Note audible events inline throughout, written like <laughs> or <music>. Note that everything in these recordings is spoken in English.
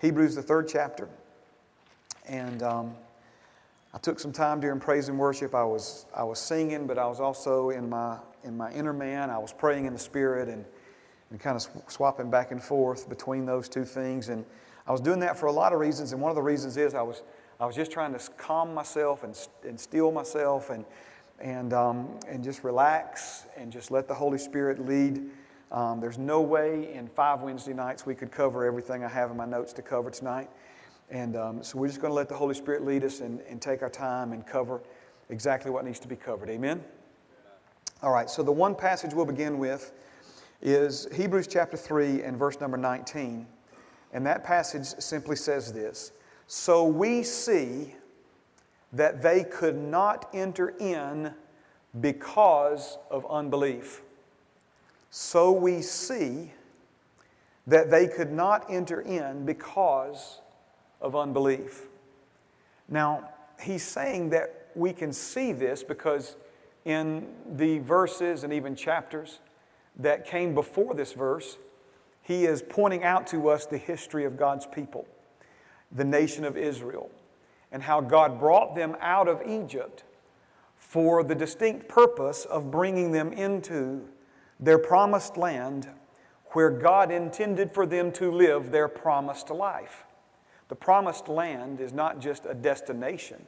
Hebrews, the third chapter. And um, I took some time during praise and worship. I was, I was singing, but I was also in my, in my inner man. I was praying in the Spirit and, and kind of swapping back and forth between those two things. And I was doing that for a lot of reasons. And one of the reasons is I was, I was just trying to calm myself and, and still myself and, and, um, and just relax and just let the Holy Spirit lead. Um, there's no way in five Wednesday nights we could cover everything I have in my notes to cover tonight. And um, so we're just going to let the Holy Spirit lead us and, and take our time and cover exactly what needs to be covered. Amen? All right, so the one passage we'll begin with is Hebrews chapter 3 and verse number 19. And that passage simply says this So we see that they could not enter in because of unbelief. So we see that they could not enter in because of unbelief. Now, he's saying that we can see this because in the verses and even chapters that came before this verse, he is pointing out to us the history of God's people, the nation of Israel, and how God brought them out of Egypt for the distinct purpose of bringing them into their promised land where God intended for them to live their promised life. The promised land is not just a destination,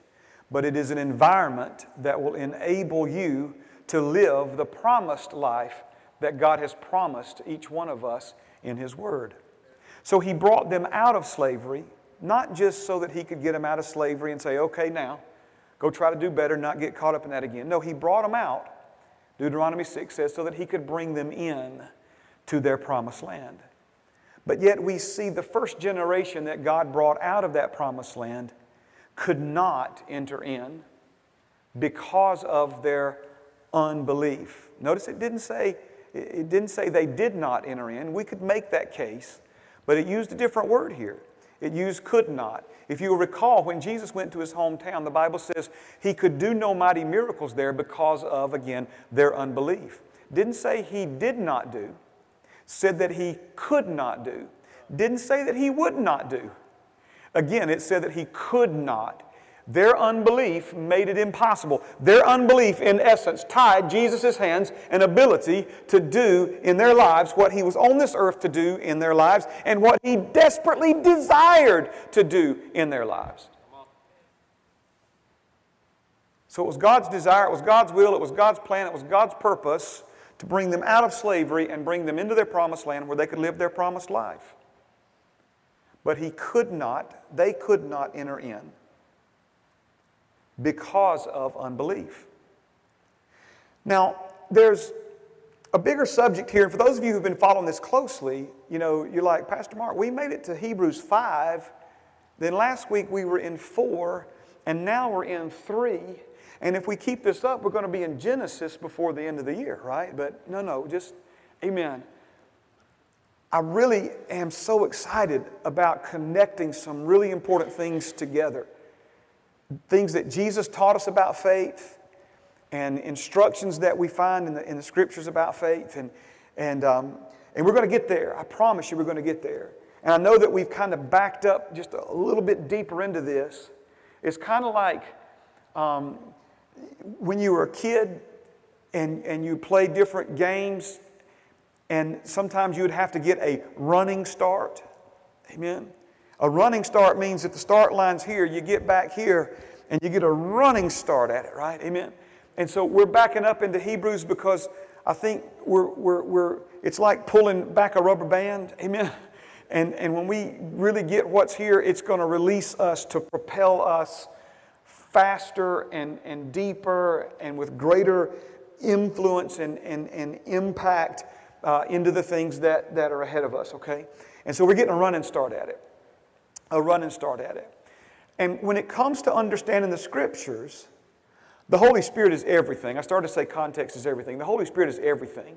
but it is an environment that will enable you to live the promised life that God has promised each one of us in His Word. So He brought them out of slavery, not just so that He could get them out of slavery and say, okay, now, go try to do better, not get caught up in that again. No, He brought them out Deuteronomy 6 says, so that he could bring them in to their promised land. But yet we see the first generation that God brought out of that promised land could not enter in because of their unbelief. Notice it didn't say it didn't say they did not enter in. We could make that case, but it used a different word here. It used could not. If you recall, when Jesus went to his hometown, the Bible says he could do no mighty miracles there because of, again, their unbelief. Didn't say he did not do, said that he could not do. Didn't say that he would not do. Again, it said that he could not. Their unbelief made it impossible. Their unbelief, in essence, tied Jesus' hands and ability to do in their lives what he was on this earth to do in their lives and what he desperately desired to do in their lives. So it was God's desire, it was God's will, it was God's plan, it was God's purpose to bring them out of slavery and bring them into their promised land where they could live their promised life. But he could not, they could not enter in because of unbelief. Now, there's a bigger subject here. And for those of you who've been following this closely, you know, you're like, Pastor Mark, we made it to Hebrews 5. Then last week we were in 4, and now we're in 3. And if we keep this up, we're going to be in Genesis before the end of the year, right? But no, no, just amen. I really am so excited about connecting some really important things together things that Jesus taught us about faith and instructions that we find in the, in the scriptures about faith. And, and, um, and we're going to get there. I promise you, we're going to get there. And I know that we've kind of backed up just a little bit deeper into this. It's kind of like um, when you were a kid and, and you played different games, and sometimes you would have to get a running start. Amen. A running start means that the start line's here, you get back here, and you get a running start at it, right? Amen. And so we're backing up into Hebrews because I think we're, we're, we're it's like pulling back a rubber band. Amen. And, and when we really get what's here, it's going to release us to propel us faster and, and deeper and with greater influence and, and, and impact uh, into the things that, that are ahead of us, okay? And so we're getting a running start at it a run and start at it. And when it comes to understanding the scriptures, the Holy Spirit is everything. I started to say context is everything. The Holy Spirit is everything.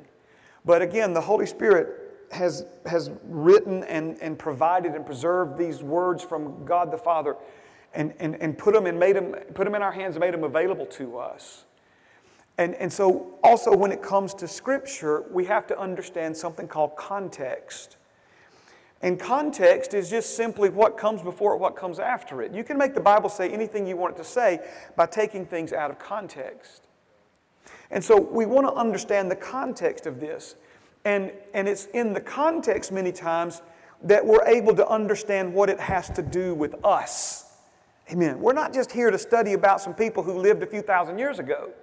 But again, the Holy Spirit has, has written and, and provided and preserved these words from God the Father and, and, and put, them and made them, put them in our hands and made them available to us. And, and so, also, when it comes to Scripture, we have to understand something called context. And context is just simply what comes before it, what comes after it. You can make the Bible say anything you want it to say by taking things out of context. And so we want to understand the context of this. And, and it's in the context many times that we're able to understand what it has to do with us. Amen. We're not just here to study about some people who lived a few thousand years ago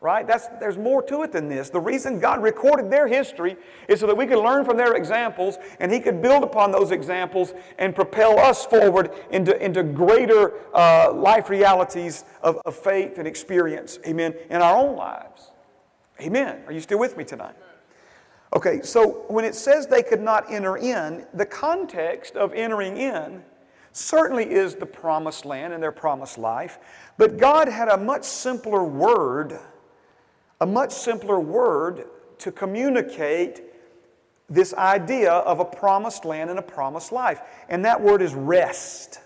right? That's, there's more to it than this. The reason God recorded their history is so that we could learn from their examples and He could build upon those examples and propel us forward into, into greater uh, life realities of, of faith and experience, amen, in our own lives. Amen. Are you still with me tonight? Okay, so when it says they could not enter in, the context of entering in certainly is the promised land and their promised life, but God had a much simpler word a much simpler word to communicate this idea of a promised land and a promised life. And that word is rest.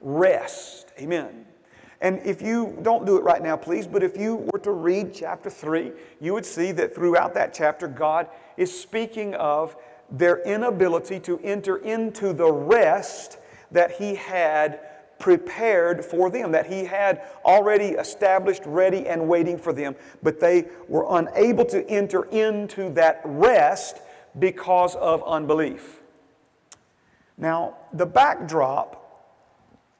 Rest. Amen. And if you don't do it right now, please, but if you were to read chapter 3, you would see that throughout that chapter, God is speaking of their inability to enter into the rest that He had prepared for them, that He had already established, ready, and waiting for them, but they were unable to enter into that rest because of unbelief. Now, the backdrop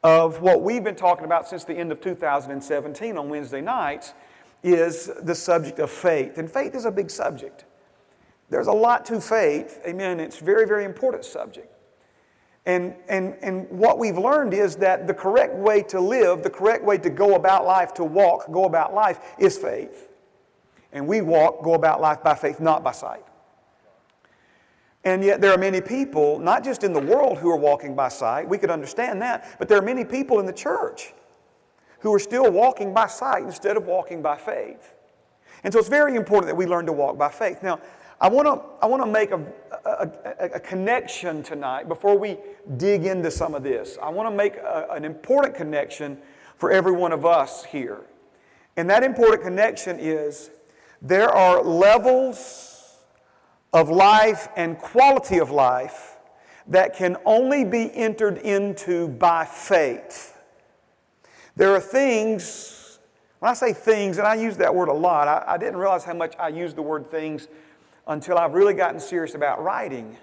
of what we've been talking about since the end of 2017 on Wednesday nights is the subject of faith. And faith is a big subject. There's a lot to faith, amen. It's a very, very important subject. And, and, and what we've learned is that the correct way to live, the correct way to go about life, to walk, go about life, is faith. And we walk, go about life by faith, not by sight. And yet, there are many people, not just in the world, who are walking by sight. We could understand that. But there are many people in the church who are still walking by sight instead of walking by faith. And so, it's very important that we learn to walk by faith. Now, I want to I want to make a, a, a, a, connection tonight before we dig into some of this. I want to make a, an important connection for every one of us here. And that important connection is there are levels of life and quality of life that can only be entered into by faith. There are things, when I say things, and I use that word a lot, I, I didn't realize how much I use the word things until I've really gotten serious about writing.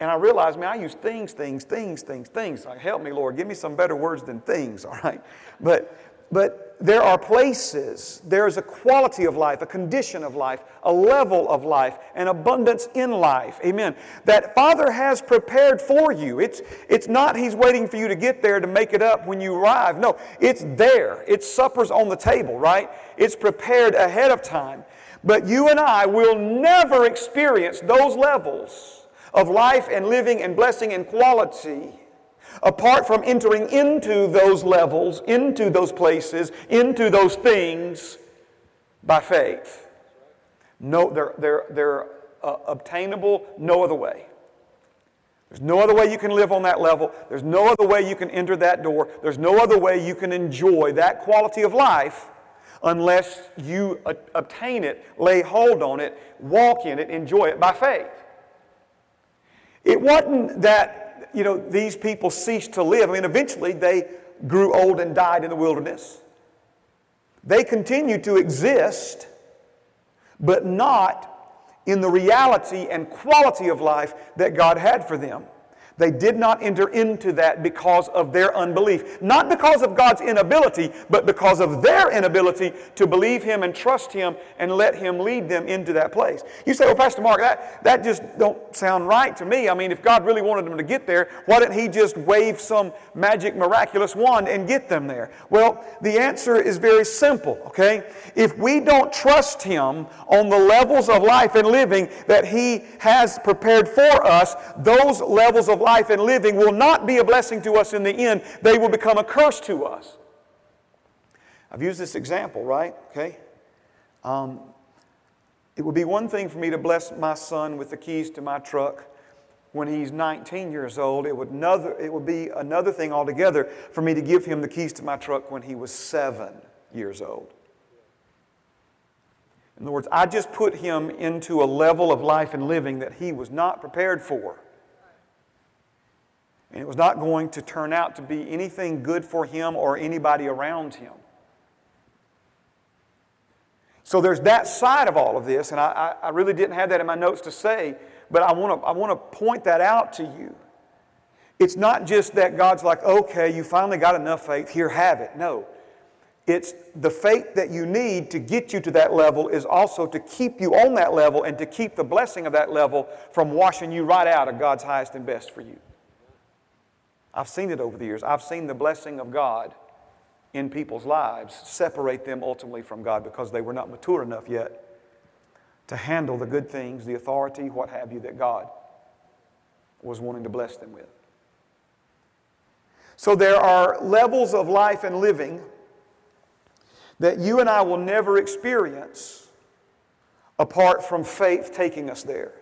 And I realized, man, I use things, things, things, things, things. Like, help me, Lord. Give me some better words than things, <laughs> all right? But, but there are places, there is a quality of life, a condition of life, a level of life, an abundance in life, amen, that Father has prepared for you. It's, it's not He's waiting for you to get there to make it up when you arrive. No, it's there. It's supper's on the table, right? It's prepared ahead of time. But you and I will never experience those levels of life and living and blessing and quality apart from entering into those levels, into those places, into those things by faith. No, they're, they're, they're uh, obtainable no other way. There's no other way you can live on that level. There's no other way you can enter that door. There's no other way you can enjoy that quality of life unless you obtain it, lay hold on it, walk in it, enjoy it by faith. It wasn't that, you know, these people ceased to live. I mean, eventually they grew old and died in the wilderness. They continued to exist, but not in the reality and quality of life that God had for them. They did not enter into that because of their unbelief. Not because of God's inability, but because of their inability to believe Him and trust Him and let Him lead them into that place. You say, well, Pastor Mark, that, that just don't sound right to me. I mean, if God really wanted them to get there, why didn't He just wave some magic miraculous wand and get them there? Well, the answer is very simple, okay? If we don't trust Him on the levels of life and living that He has prepared for us, those levels of life life and living will not be a blessing to us in the end, they will become a curse to us. I've used this example, right? Okay. Um, it would be one thing for me to bless my son with the keys to my truck when he's 19 years old. It would, another, it would be another thing altogether for me to give him the keys to my truck when he was seven years old. In other words, I just put him into a level of life and living that he was not prepared for. And it was not going to turn out to be anything good for him or anybody around him. So there's that side of all of this, and I, I, really didn't have that in my notes to say, but I want to I want to point that out to you. It's not just that God's like, okay, you finally got enough faith, here, have it. No. It's the faith that you need to get you to that level is also to keep you on that level and to keep the blessing of that level from washing you right out of God's highest and best for you. I've seen it over the years. I've seen the blessing of God in people's lives separate them ultimately from God because they were not mature enough yet to handle the good things, the authority, what have you, that God was wanting to bless them with. So there are levels of life and living that you and I will never experience apart from faith taking us there.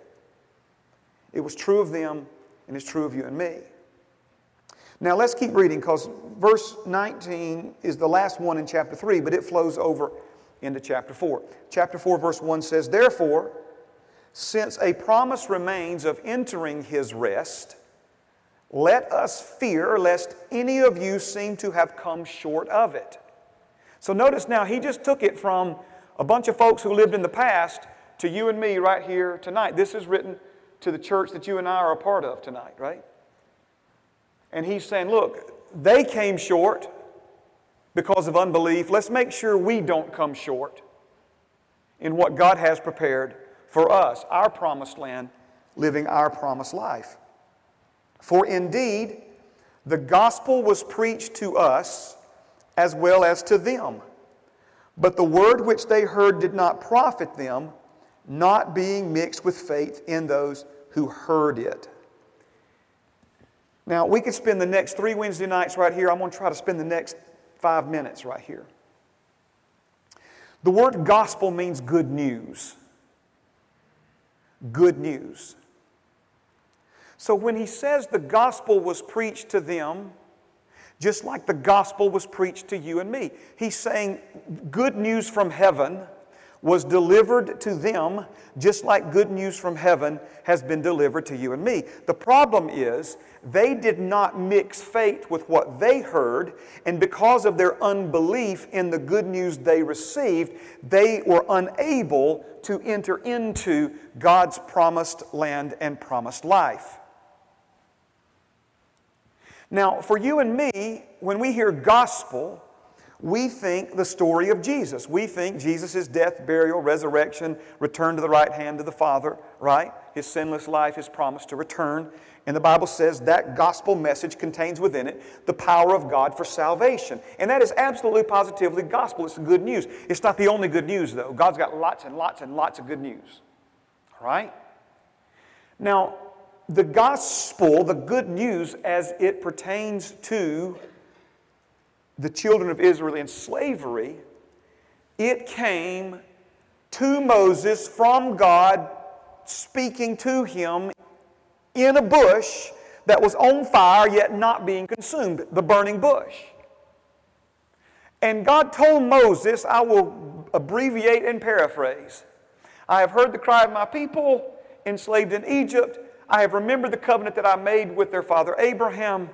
It was true of them, and it's true of you and me. Now let's keep reading because verse 19 is the last one in chapter 3, but it flows over into chapter 4. Chapter 4, verse 1 says, Therefore, since a promise remains of entering his rest, let us fear lest any of you seem to have come short of it. So notice now, he just took it from a bunch of folks who lived in the past to you and me right here tonight. This is written to the church that you and I are a part of tonight, right? And he's saying, look, they came short because of unbelief. Let's make sure we don't come short in what God has prepared for us, our promised land, living our promised life. For indeed, the gospel was preached to us as well as to them. But the word which they heard did not profit them, not being mixed with faith in those who heard it. Now, we could spend the next three Wednesday nights right here. I'm going to try to spend the next five minutes right here. The word gospel means good news. Good news. So when he says the gospel was preached to them, just like the gospel was preached to you and me, he's saying good news from heaven was delivered to them just like good news from heaven has been delivered to you and me. The problem is they did not mix faith with what they heard, and because of their unbelief in the good news they received, they were unable to enter into God's promised land and promised life. Now, for you and me, when we hear gospel, we think the story of Jesus. We think Jesus' death, burial, resurrection, return to the right hand of the Father, right? His sinless life, his promise to return. And the Bible says that gospel message contains within it the power of God for salvation. And that is absolutely positively gospel. It's good news. It's not the only good news, though. God's got lots and lots and lots of good news. Right? Now, the gospel, the good news as it pertains to the children of Israel in slavery, it came to Moses from God speaking to him in a bush that was on fire yet not being consumed, the burning bush. And God told Moses, I will abbreviate and paraphrase I have heard the cry of my people enslaved in Egypt. I have remembered the covenant that I made with their father Abraham.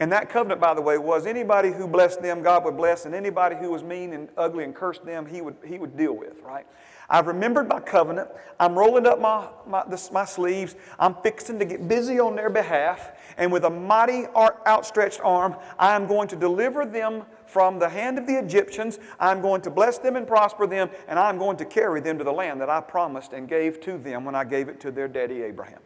And that covenant, by the way, was anybody who blessed them, God would bless, and anybody who was mean and ugly and cursed them, He would, he would deal with, right? I've remembered my covenant. I'm rolling up my, my, this, my sleeves. I'm fixing to get busy on their behalf. And with a mighty outstretched arm, I am going to deliver them from the hand of the Egyptians. I'm going to bless them and prosper them, and I'm going to carry them to the land that I promised and gave to them when I gave it to their daddy Abraham.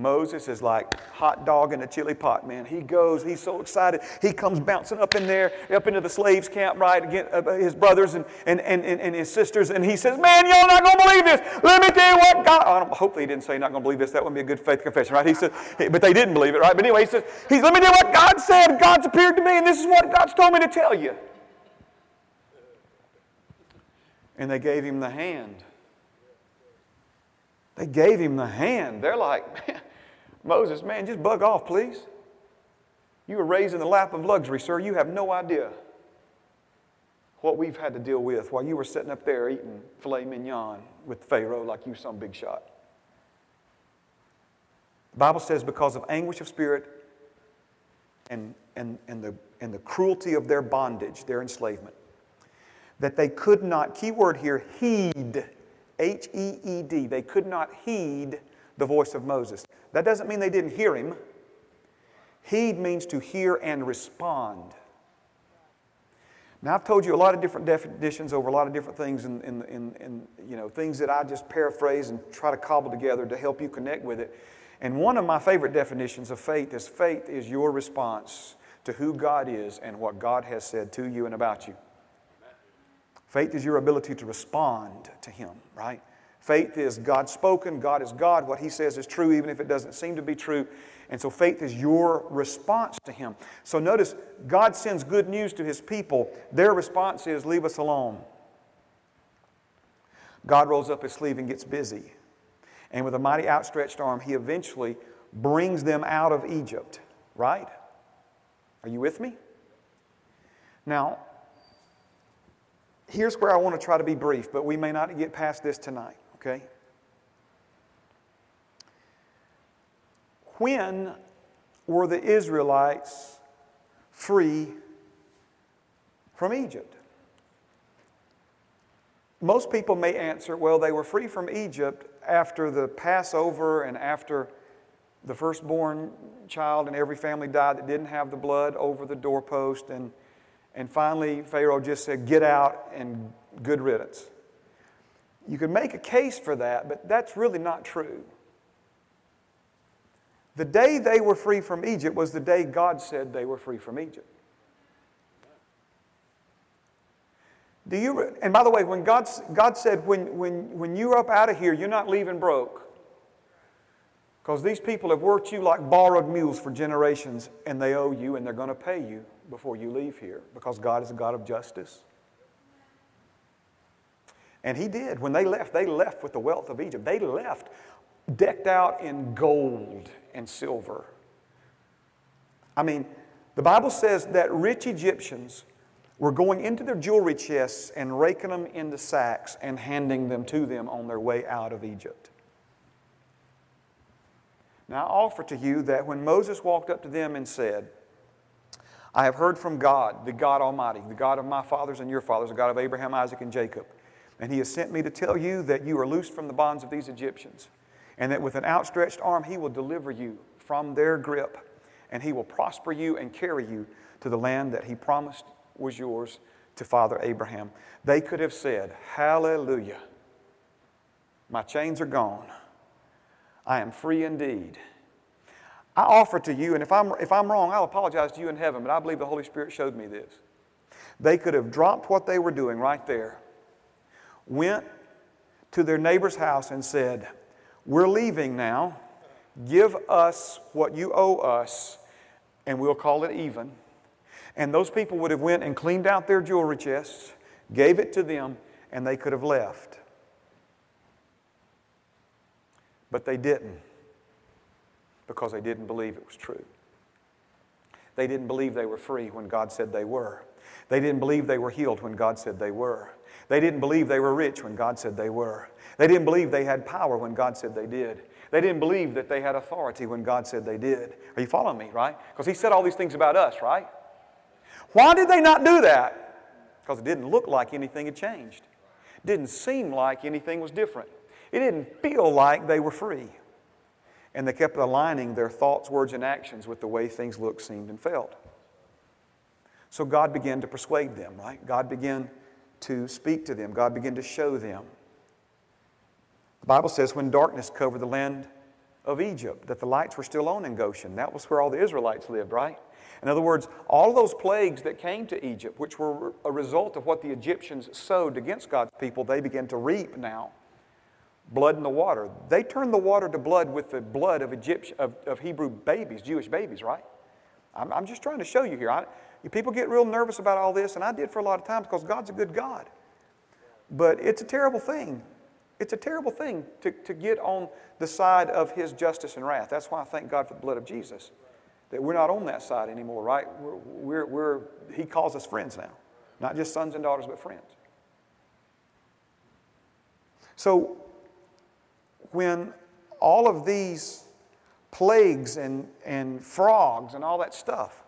Moses is like hot dog in a chili pot, man. He goes, he's so excited. He comes bouncing up in there, up into the slaves' camp, right, against uh, his brothers and, and, and, and his sisters, and he says, Man, y'all not going to believe this. Let me tell you what God. Hopefully, he didn't say, Not going to believe this. That wouldn't be a good faith confession, right? He said, But they didn't believe it, right? But anyway, he says, he's, Let me tell you what God said. God's appeared to me, and this is what God's told me to tell you. And they gave him the hand. They gave him the hand. They're like, <laughs> man, Moses, man, just bug off, please. You were raised in the lap of luxury, sir. You have no idea what we've had to deal with while you were sitting up there eating filet mignon with Pharaoh like you some big shot. The Bible says, because of anguish of spirit and, and, and, the, and the cruelty of their bondage, their enslavement, that they could not, key word here, heed, H E E D, they could not heed the voice of Moses. That doesn't mean they didn't hear him. Heed means to hear and respond. Now, I've told you a lot of different definitions over a lot of different things, and, you know, things that I just paraphrase and try to cobble together to help you connect with it. And one of my favorite definitions of faith is faith is your response to who God is and what God has said to you and about you. Faith is your ability to respond to Him, right? Faith is God spoken, God is God. What He says is true, even if it doesn't seem to be true. And so faith is your response to Him. So notice, God sends good news to His people. Their response is, Leave us alone. God rolls up His sleeve and gets busy. And with a mighty outstretched arm, He eventually brings them out of Egypt, right? Are you with me? Now, here's where I want to try to be brief, but we may not get past this tonight, okay? When were the Israelites free from Egypt? Most people may answer, well, they were free from Egypt after the Passover and after the firstborn child and every family died that didn't have the blood over the doorpost. And, and finally, Pharaoh just said, Get out and good riddance. You could make a case for that, but that's really not true. The day they were free from Egypt was the day God said they were free from Egypt. Do you, and by the way, when God, God said, when, when, when you're up out of here, you're not leaving broke. Because these people have worked you like borrowed mules for generations, and they owe you, and they're going to pay you before you leave here, because God is a God of justice. And He did. When they left, they left with the wealth of Egypt. They left decked out in gold and silver. I mean, the Bible says that rich Egyptians were going into their jewelry chests and raking them into sacks and handing them to them on their way out of Egypt. Now, I offer to you that when Moses walked up to them and said, I have heard from God, the God Almighty, the God of my fathers and your fathers, the God of Abraham, Isaac, and Jacob, and He has sent me to tell you that you are loosed from the bonds of these Egyptians and that with an outstretched arm he will deliver you from their grip, and he will prosper you and carry you to the land that he promised was yours to Father Abraham. They could have said, Hallelujah. My chains are gone. I am free indeed. I offer to you, and if I'm, if I'm wrong, I'll apologize to you in heaven, but I believe the Holy Spirit showed me this. They could have dropped what they were doing right there, went to their neighbor's house, and said, we're leaving now. Give us what you owe us, and we'll call it even. And those people would have went and cleaned out their jewelry chests, gave it to them, and they could have left. But they didn't because they didn't believe it was true. They didn't believe they were free when God said they were. They didn't believe they were healed when God said they were. They didn't believe they were rich when God said they were. They didn't believe they had power when God said they did. They didn't believe that they had authority when God said they did. Are you following me, right? Because He said all these things about us, right? Why did they not do that? Because it didn't look like anything had changed. It didn't seem like anything was different. It didn't feel like they were free. And they kept aligning their thoughts, words, and actions with the way things looked, seemed, and felt. So God began to persuade them, right? God began to speak to them, God began to show them. The Bible says when darkness covered the land of Egypt, that the lights were still on in Goshen. That was where all the Israelites lived, right? In other words, all those plagues that came to Egypt, which were a result of what the Egyptians sowed against God's people, they began to reap now. Blood in the water. They turned the water to blood with the blood of, Egypt, of, of Hebrew babies, Jewish babies, right? I'm, I'm just trying to show you here. I, People get real nervous about all this, and I did for a lot of times because God's a good God. But it's a terrible thing. It's a terrible thing to, to get on the side of His justice and wrath. That's why I thank God for the blood of Jesus. That we're not on that side anymore, right? We're, we're, we're, he calls us friends now. Not just sons and daughters, but friends. So, when all of these plagues and, and frogs and all that stuff.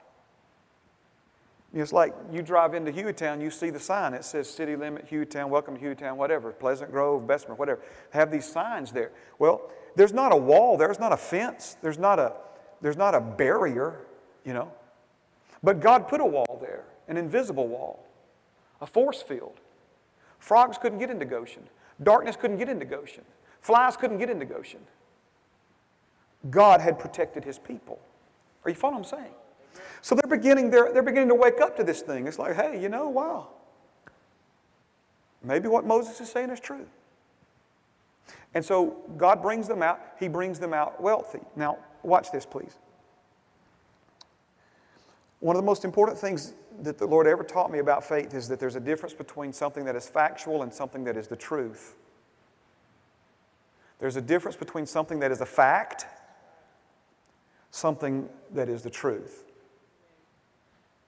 It's like you drive into Hueytown, you see the sign. It says city limit, Hueytown, welcome to Hueytown, whatever, Pleasant Grove, Bessemer, whatever. Have these signs there. Well, there's not a wall, there's not a fence, there's not a, there's not a barrier, you know. But God put a wall there, an invisible wall, a force field. Frogs couldn't get into Goshen. Darkness couldn't get into Goshen. Flies couldn't get into Goshen. God had protected his people. Are you following what I'm saying? So they're beginning, they're, they're beginning to wake up to this thing. It's like, hey, you know, wow. Maybe what Moses is saying is true. And so God brings them out. He brings them out wealthy. Now, watch this, please. One of the most important things that the Lord ever taught me about faith is that there's a difference between something that is factual and something that is the truth. There's a difference between something that is a fact, something that is the truth.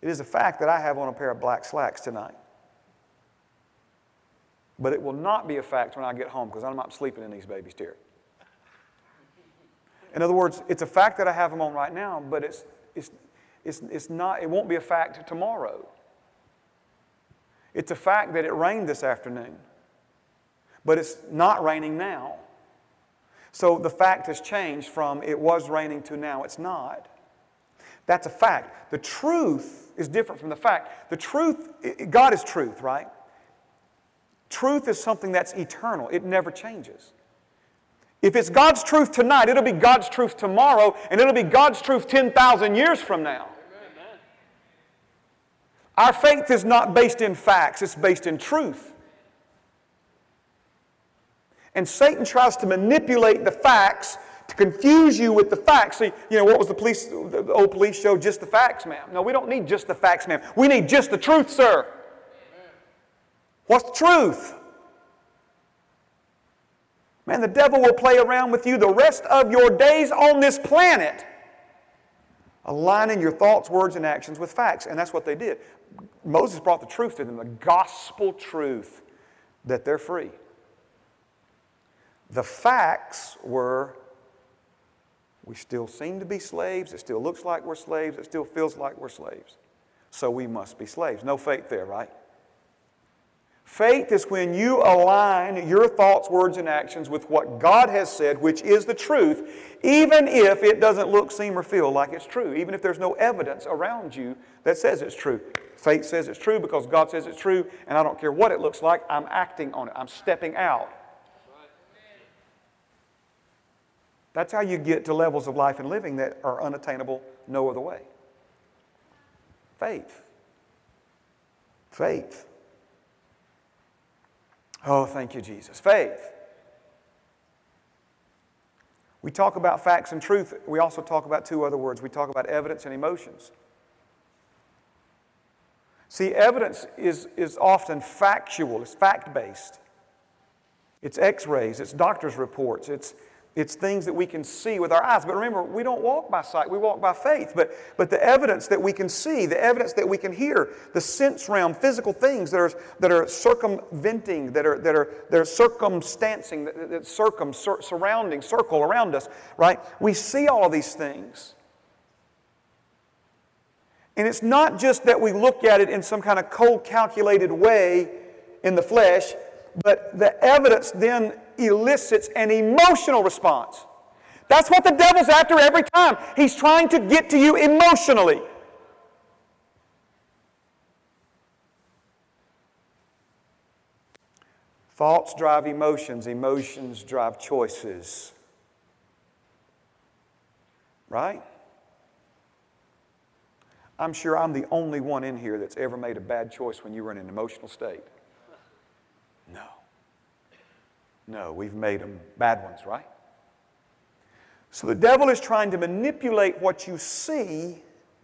It is a fact that I have on a pair of black slacks tonight. But it will not be a fact when I get home because I'm not sleeping in these babies, dear. In other words, it's a fact that I have them on right now, but it's, it's, it's, it's not, it won't be a fact tomorrow. It's a fact that it rained this afternoon, but it's not raining now. So the fact has changed from it was raining to now it's not. That's a fact. The truth is different from the fact. The truth, God is truth, right? Truth is something that's eternal, it never changes. If it's God's truth tonight, it'll be God's truth tomorrow, and it'll be God's truth 10,000 years from now. Our faith is not based in facts, it's based in truth. And Satan tries to manipulate the facts to confuse you with the facts. See, you know, what was the police, the old police show? Just the facts, ma'am. No, we don't need just the facts, ma'am. We need just the truth, sir. What's the truth? Man, the devil will play around with you the rest of your days on this planet, aligning your thoughts, words, and actions with facts. And that's what they did. Moses brought the truth to them, the gospel truth that they're free. The facts were we still seem to be slaves, it still looks like we're slaves, it still feels like we're slaves. So we must be slaves. No faith there, right? Faith is when you align your thoughts, words, and actions with what God has said, which is the truth, even if it doesn't look, seem, or feel like it's true, even if there's no evidence around you that says it's true. Faith says it's true because God says it's true, and I don't care what it looks like, I'm acting on it, I'm stepping out. That's how you get to levels of life and living that are unattainable no other way. Faith. Faith. Oh, thank you, Jesus. Faith. We talk about facts and truth. We also talk about two other words. We talk about evidence and emotions. See, evidence is, is often factual, it's fact based. It's x rays, it's doctor's reports, it's, it's things that we can see with our eyes. But remember, we don't walk by sight, we walk by faith. But, but the evidence that we can see, the evidence that we can hear, the sense realm, physical things that are, that are circumventing, that are, that are, that are circumstancing, that, that circum, sur, surrounding, circle around us, right? We see all of these things. And it's not just that we look at it in some kind of cold, calculated way in the flesh, but the evidence then elicits an emotional response. That's what the devil's after every time. He's trying to get to you emotionally. Thoughts drive emotions, emotions drive choices. Right? I'm sure I'm the only one in here that's ever made a bad choice when you were in an emotional state. No. No, we've made them bad ones, right? So the devil is trying to manipulate what you see,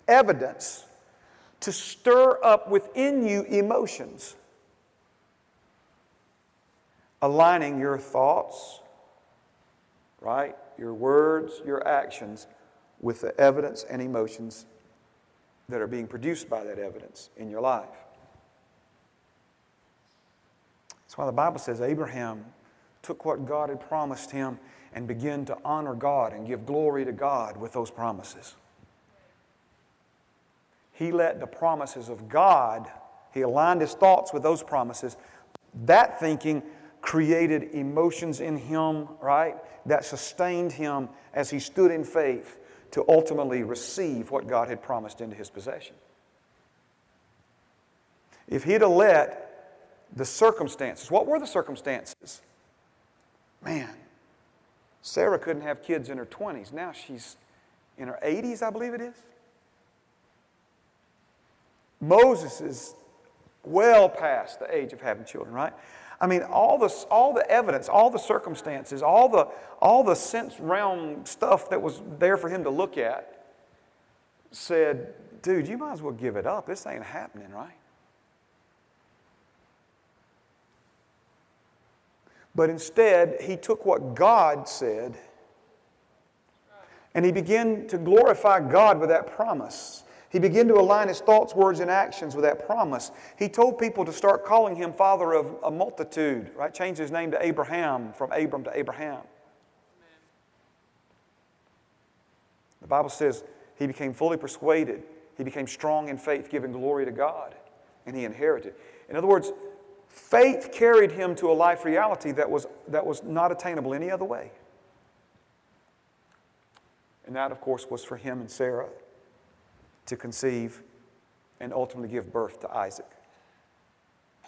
evidence, to stir up within you emotions, aligning your thoughts, right? Your words, your actions with the evidence and emotions that are being produced by that evidence in your life. That's why the Bible says Abraham took what God had promised him and began to honor God and give glory to God with those promises. He let the promises of God, he aligned his thoughts with those promises. That thinking created emotions in him, right? That sustained him as he stood in faith to ultimately receive what God had promised into his possession. If he'd have let the circumstances, what were the circumstances? Man, Sarah couldn't have kids in her 20s. Now she's in her 80s, I believe it is. Moses is well past the age of having children, right? I mean, all the, all the evidence, all the circumstances, all the, all the sense realm stuff that was there for him to look at said, dude, you might as well give it up. This ain't happening, right? But instead, he took what God said and he began to glorify God with that promise. He began to align his thoughts, words, and actions with that promise. He told people to start calling him father of a multitude, right? Change his name to Abraham from Abram to Abraham. The Bible says he became fully persuaded. He became strong in faith, giving glory to God, and he inherited. In other words, faith carried him to a life reality that was, that was not attainable any other way. And that, of course, was for him and Sarah to conceive and ultimately give birth to Isaac.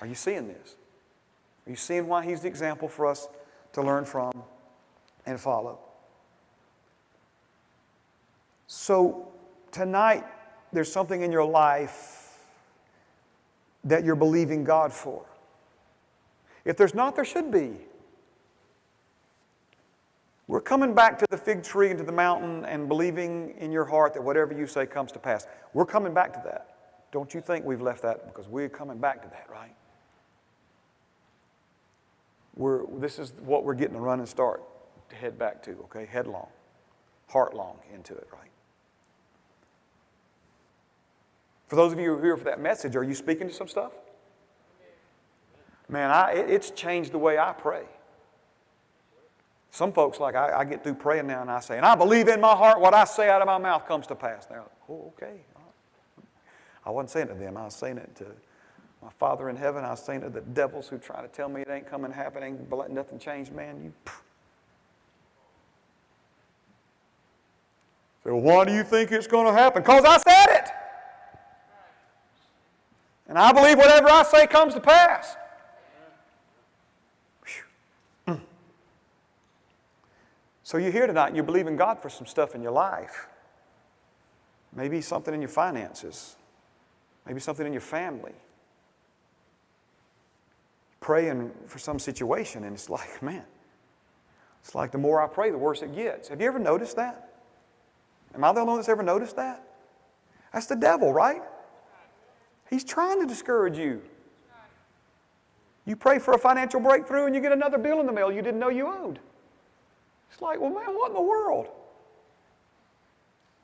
Are you seeing this? Are you seeing why he's the example for us to learn from and follow? So, tonight, there's something in your life that you're believing God for. If there's not, there should be. We're coming back to the fig tree and to the mountain and believing in your heart that whatever you say comes to pass. We're coming back to that. Don't you think we've left that because we're coming back to that, right? We're, this is what we're getting a run and start to head back to, okay? Headlong, heartlong into it, right? For those of you who are here for that message, are you speaking to some stuff? Man, I, it's changed the way I pray. Some folks, like I, I, get through praying now and I say, and I believe in my heart what I say out of my mouth comes to pass. They're like, oh, okay. I wasn't saying it to them. I was saying it to my Father in heaven. I was saying it to the devils who try to tell me it ain't coming, happening, but let nothing change, man. You. So why do you think it's going to happen? Because I said it. And I believe whatever I say comes to pass. So you're here tonight and you believe in God for some stuff in your life. Maybe something in your finances. Maybe something in your family. Praying for some situation, and it's like, <laughs> man, it's like the more I pray, the worse it gets. Have you ever noticed that? Am I the only one that's ever noticed that? That's the devil, right? He's trying to discourage you. You pray for a financial breakthrough and you get another bill in the mail you didn't know you owed. It's like, well, man, what in the world?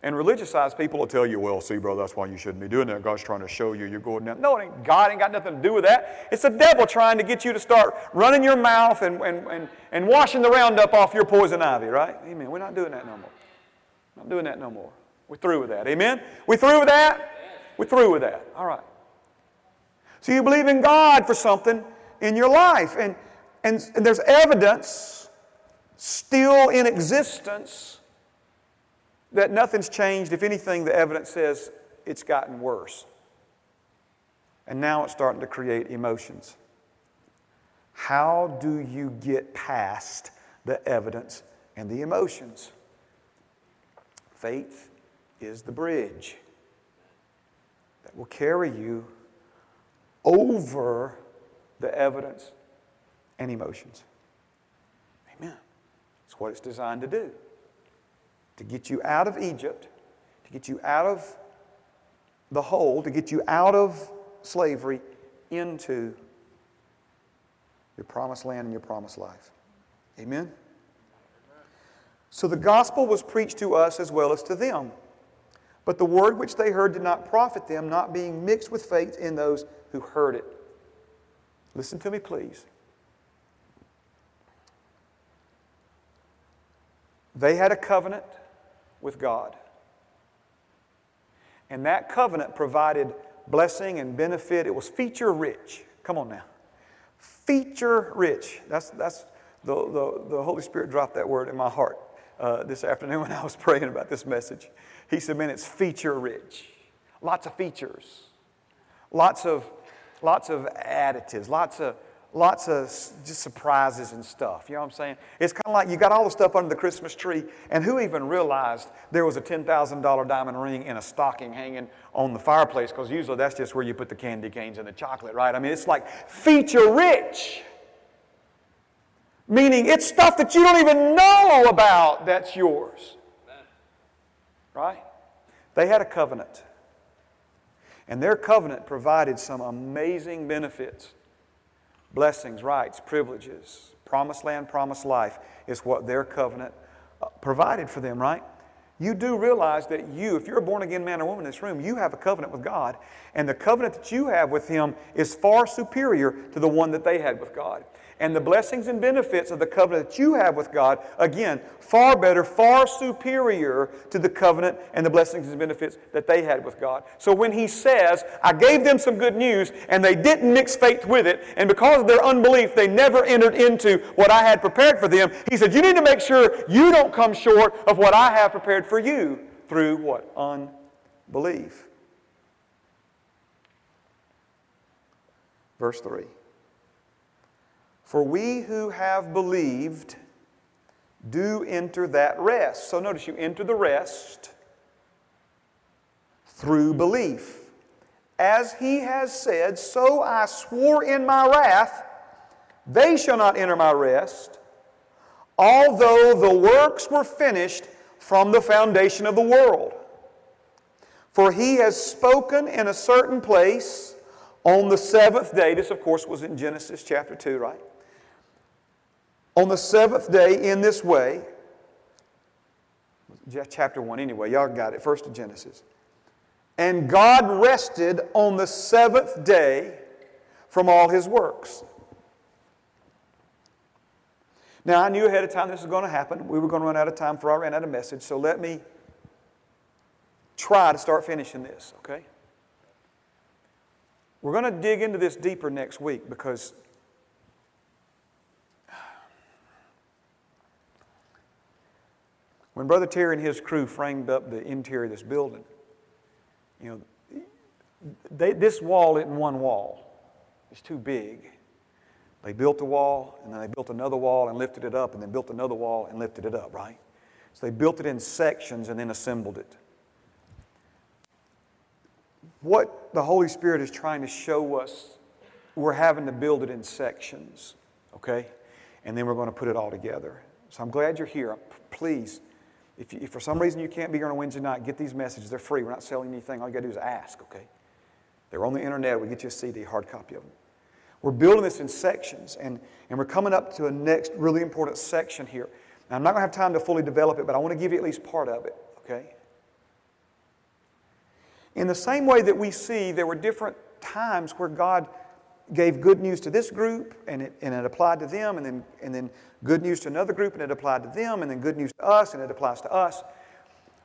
And religiousized people will tell you, well, see, bro, that's why you shouldn't be doing that. God's trying to show you you're going down. No, ain't, God ain't got nothing to do with that. It's the devil trying to get you to start running your mouth and, and, and, and washing the Roundup off your poison ivy, right? Amen. We're not doing that no more. Not doing that no more. We're through with that. Amen? We're through with that? We're through with that. All right. So you believe in God for something in your life. And, and, and there's evidence still in existence, that nothing's changed. If anything, the evidence says it's gotten worse. And now it's starting to create emotions. How do you get past the evidence and the emotions? Faith is the bridge that will carry you over the evidence and emotions what it's designed to do to get you out of Egypt, to get you out of the hole, to get you out of slavery into your promised land and your promised life. Amen? So the gospel was preached to us as well as to them. But the word which they heard did not profit them, not being mixed with faith in those who heard it. Listen to me, please. They had a covenant with God. And that covenant provided blessing and benefit. It was feature rich. Come on now. Feature rich. That's, that's the, the, the Holy Spirit dropped that word in my heart uh, this afternoon <laughs> when I was praying about this message. He said, Man, it's feature rich. Lots of features, lots of, lots of additives, lots of, lots of just surprises and stuff. You know what I'm saying? It's kind of like you got all the stuff under the Christmas tree, and who even realized there was a $10,000 diamond ring in a stocking hanging on the fireplace? Because usually that's just where you put the candy canes and the chocolate, right? I mean, it's like feature rich. Meaning it's stuff that you don't even know about that's yours. Right? They had a covenant. And their covenant provided some amazing benefits blessings, rights, privileges, promised land, promised life is what their covenant uh, provided for them, right? You do realize that you, if you're a born again man or woman in this room, you have a covenant with God. And the covenant that you have with Him is far superior to the one that they had with God and the blessings and benefits of the covenant that you have with God, again, far better, far superior to the covenant and the blessings and benefits that they had with God. So when he says, I gave them some good news and they didn't mix faith with it, and because of their unbelief, they never entered into what I had prepared for them, he said, You need to make sure you don't come short of what I have prepared for you through what? Unbelief. Verse 3. For we who have believed do enter that rest. So notice you enter the rest through belief. As he has said, so I swore in my wrath, they shall not enter my rest, although the works were finished from the foundation of the world. For he has spoken in a certain place on the seventh day. This, of course, was in Genesis chapter 2, right? On the seventh day in this way. Chapter 1, anyway, y'all got it. First of Genesis. And God rested on the seventh day from all his works. Now, I knew ahead of time this was going to happen. We were going to run out of time before I ran out of message, so let me try to start finishing this, okay? We're going to dig into this deeper next week because When Brother Terry and his crew framed up the interior of this building, you know, they, this wall isn't one wall. It's too big. They built a wall, and then they built another wall and lifted it up, and then built another wall and lifted it up, right? So they built it in sections and then assembled it. What the Holy Spirit is trying to show us, we're having to build it in sections, okay? And then we're going to put it all together. So I'm glad you're here. Please if, you, if for some reason you can't be here on a Wednesday night, get these messages. They're free. We're not selling anything. All you got to do is ask, okay? They're on the internet. We get you a CD, hard copy of them. We're building this in sections, and, and we're coming up to a next really important section here. Now, I'm not going to have time to fully develop it, but I want to give you at least part of it, okay? In the same way that we see there were different times where God gave good news to this group and it, and it applied to them, and then, and then good news to another group and it applied to them, and then good news to us and it applies to us.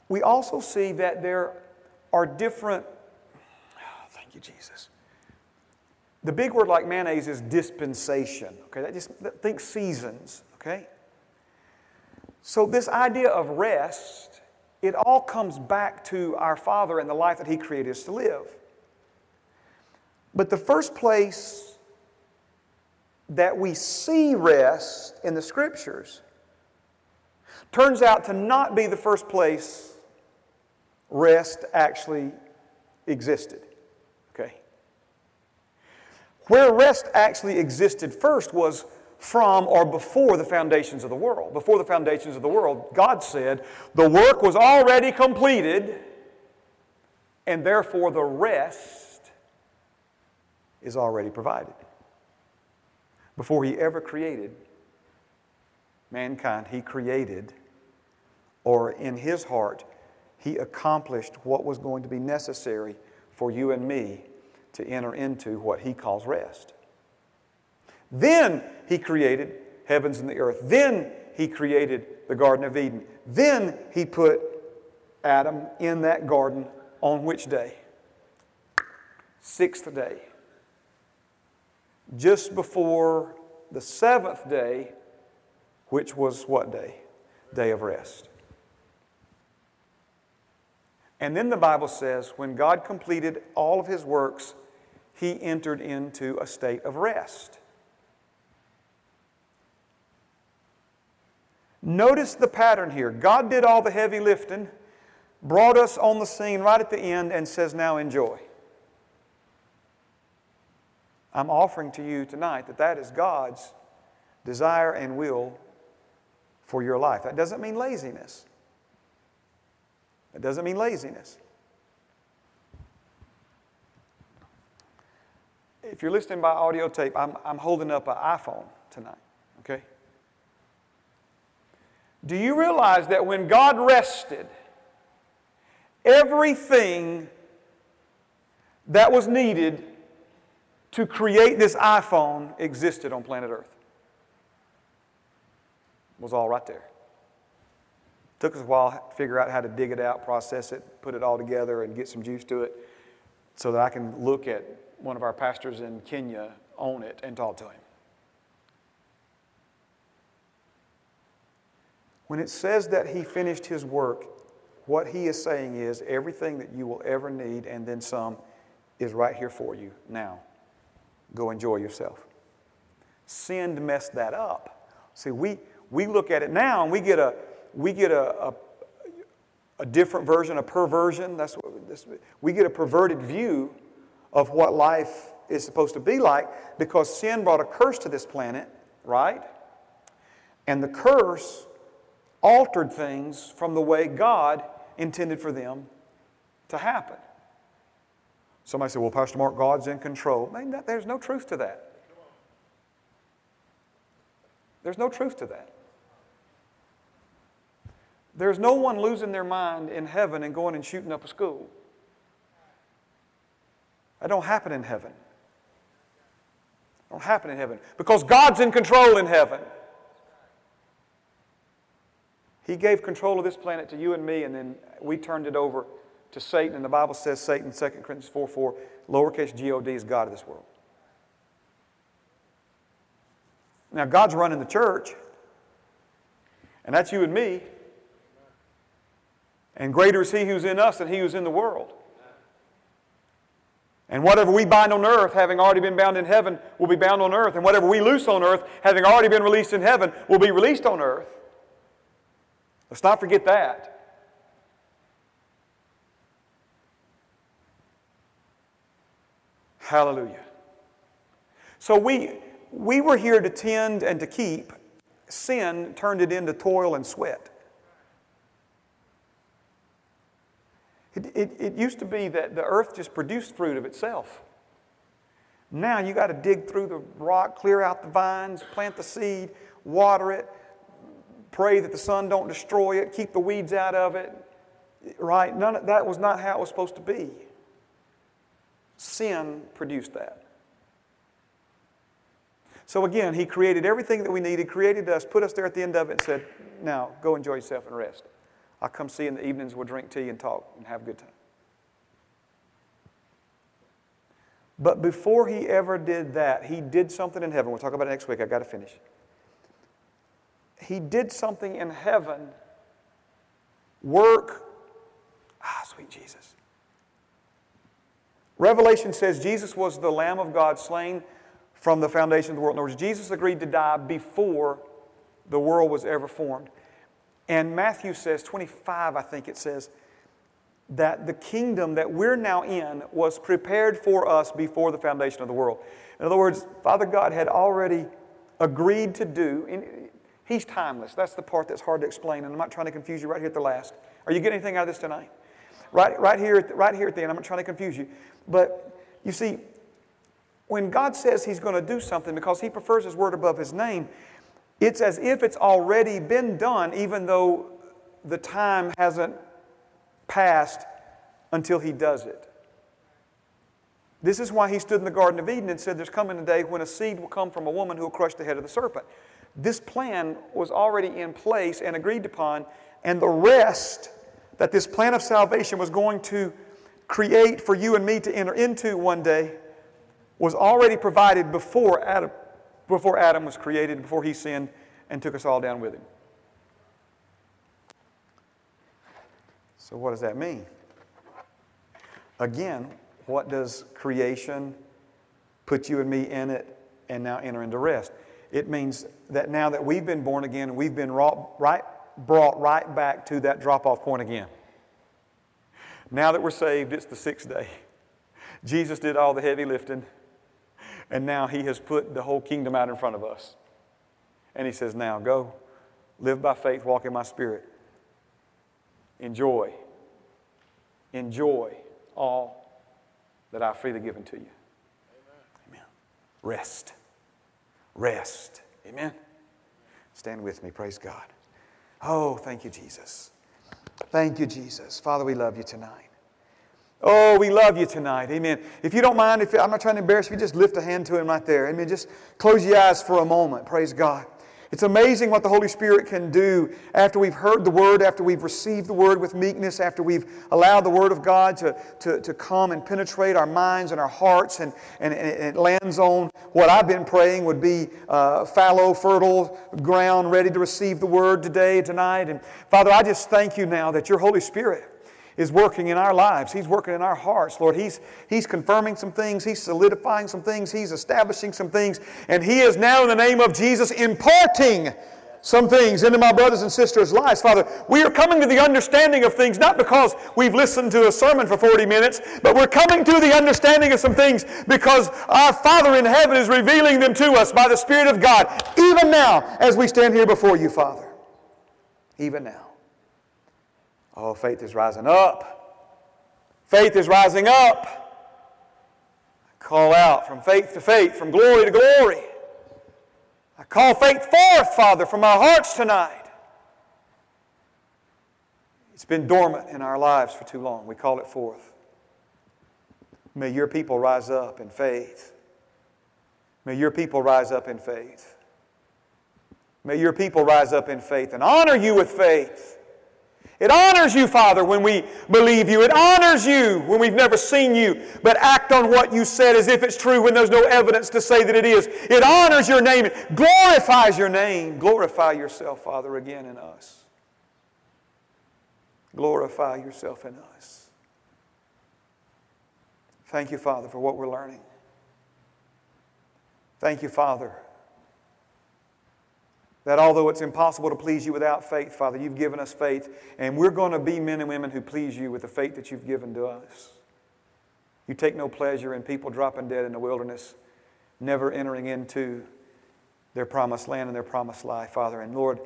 We also see that there are different, oh, <sighs> thank you, Jesus. The big word like mayonnaise is dispensation. Okay, that just think seasons. Okay, so this idea of rest, it all comes back to our Father and the life that He created us to live. But the first place that we see rest in the scriptures turns out to not be the first place rest actually existed. Okay? Where rest actually existed first was from or before the foundations of the world. Before the foundations of the world, God said, the work was already completed, and therefore the rest is already provided. Before he ever created mankind, he created, or in his heart, he accomplished what was going to be necessary for you and me to enter into what he calls rest. Then he created heavens and the earth. Then he created the Garden of Eden. Then he put Adam in that garden on which day? Sixth day. Just before the seventh day, which was what day? Day of rest. And then the Bible says, when God completed all of his works, he entered into a state of rest. Notice the pattern here. God did all the heavy lifting, brought us on the scene right at the end, and says, Now enjoy. I'm offering to you tonight that that is God's desire and will for your life. That doesn't mean laziness. That doesn't mean laziness. If you're listening by audio tape, I'm, I'm holding up an iPhone tonight, okay? Do you realize that when God rested, everything that was needed to create this iPhone existed on planet Earth? It was all right there. Took us a while to figure out how to dig it out, process it, put it all together, and get some juice to it so that I can look at one of our pastors in Kenya own it and talk to him. When it says that he finished his work, what he is saying is everything that you will ever need and then some is right here for you now. Go enjoy yourself. Sin messed that up. See, we, we look at it now and we get a, we get a, a, a different version, a perversion. That's what this, we get a perverted view of what life is supposed to be like because sin brought a curse to this planet, right? And the curse altered things from the way God intended for them to happen. Somebody said, Well, Pastor Mark, God's in control. Man, there's no truth to that. There's no truth to that. There's no one losing their mind in heaven and going and shooting up a school. That don't happen in heaven. Don't happen in heaven because God's in control in heaven. He gave control of this planet to you and me, and then we turned it over to Satan. And the Bible says Satan, 2 Corinthians 4 4, lowercase G O D is God of this world. Now, God's running the church, and that's you and me. And greater is He who's in us than He who's in the world. And whatever we bind on earth, having already been bound in heaven, will be bound on earth. And whatever we loose on earth, having already been released in heaven, will be released on earth. Let's not forget that. Hallelujah. So we, we were here to tend and to keep. Sin turned it into toil and sweat. It, it, it used to be that the earth just produced fruit of itself. Now you got to dig through the rock, clear out the vines, plant the seed, water it, pray that the sun don't destroy it, keep the weeds out of it. Right? None of, that was not how it was supposed to be. Sin produced that. So again, he created everything that we needed, created us, put us there at the end of it, and said, Now go enjoy yourself and rest. I'll come see you in the evenings. We'll drink tea and talk and have a good time. But before he ever did that, he did something in heaven. We'll talk about it next week. I've got to finish. He did something in heaven. Work. Ah, sweet Jesus. Revelation says Jesus was the Lamb of God slain from the foundation of the world. In other words, Jesus agreed to die before the world was ever formed. And Matthew says, 25, I think it says, that the kingdom that we're now in was prepared for us before the foundation of the world. In other words, Father God had already agreed to do. He's timeless. That's the part that's hard to explain, and I'm not trying to confuse you right here at the last. Are you getting anything out of this tonight? Right, right, here, right here at the end, I'm not trying to confuse you. But you see, when God says He's going to do something because He prefers His word above His name, it's as if it's already been done, even though the time hasn't passed until he does it. This is why he stood in the Garden of Eden and said, There's coming a day when a seed will come from a woman who will crush the head of the serpent. This plan was already in place and agreed upon, and the rest that this plan of salvation was going to create for you and me to enter into one day was already provided before Adam, before Adam was created, before he sinned and took us all down with him. So, what does that mean? Again, what does creation put you and me in it and now enter into rest? It means that now that we've been born again, we've been right, brought right back to that drop off point again. Now that we're saved, it's the sixth day. <laughs> Jesus did all the heavy lifting, and now He has put the whole kingdom out in front of us. And He says, Now go, live by faith, walk in my spirit. Enjoy. Enjoy all that I've freely given to you. Amen. Amen. Rest. Rest. Amen. Stand with me. Praise God. Oh, thank you, Jesus. Thank you, Jesus. Father, we love you tonight. Oh, we love you tonight. Amen. If you don't mind, if I'm not trying to embarrass you, just lift a hand to him right there. Amen. Just close your eyes for a moment. Praise God. It's amazing what the Holy Spirit can do after we've heard the Word, after we've received the Word with meekness, after we've allowed the Word of God to, to, to come and penetrate our minds and our hearts, and, and, and it lands on what I've been praying would be uh, fallow, fertile ground, ready to receive the Word today, tonight. And Father, I just thank you now that your Holy Spirit is working in our lives. He's working in our hearts, Lord. He's, he's confirming some things, He's solidifying some things, He's establishing some things, and He is now, in the name of Jesus, imparting some things into my brothers and sisters' lives. Father, we are coming to the understanding of things not because we've listened to a sermon for 40 minutes, but we're coming to the understanding of some things because our Father in heaven is revealing them to us by the Spirit of God, even now as we stand here before you, Father. Even now. Oh, faith is rising up. Faith is rising up. I call out from faith to faith, from glory to glory. I call faith forth, Father, from our hearts tonight. It's been dormant in our lives for too long. We call it forth. May your people rise up in faith. May your people rise up in faith. May your people rise up in faith and honor you with faith. It honors you, Father, when we believe you. It honors you when we've never seen you, but act on what you said as if it's true when there's no evidence to say that it is. It honors your name. It glorifies your name. Glorify yourself, Father, again in us. Glorify yourself in us. Thank you, Father, for what we're learning. Thank you, Father that although it's impossible to please you without faith, Father, you've given us faith, and we're going to be men and women who please you with the faith that you've given to us. You take no pleasure in people dropping dead in the wilderness, never entering into their promised land and their promised life, Father. And Lord,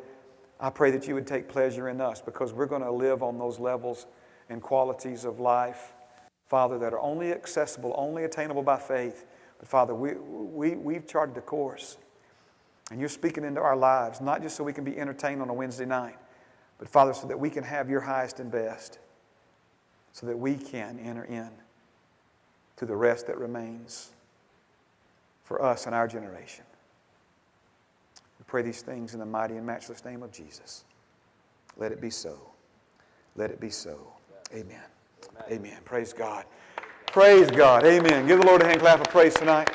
I pray that you would take pleasure in us because we're going to live on those levels and qualities of life, Father, that are only accessible, only attainable by faith. But Father, we, we, we've charted a course. And you're speaking into our lives, not just so we can be entertained on a Wednesday night, but Father, so that we can have your highest and best, so that we can enter in to the rest that remains for us and our generation. We pray these things in the mighty and matchless name of Jesus. Let it be so. Let it be so. Amen. Amen. Amen. Praise God. Praise God. Amen. Give the Lord a hand clap of praise tonight.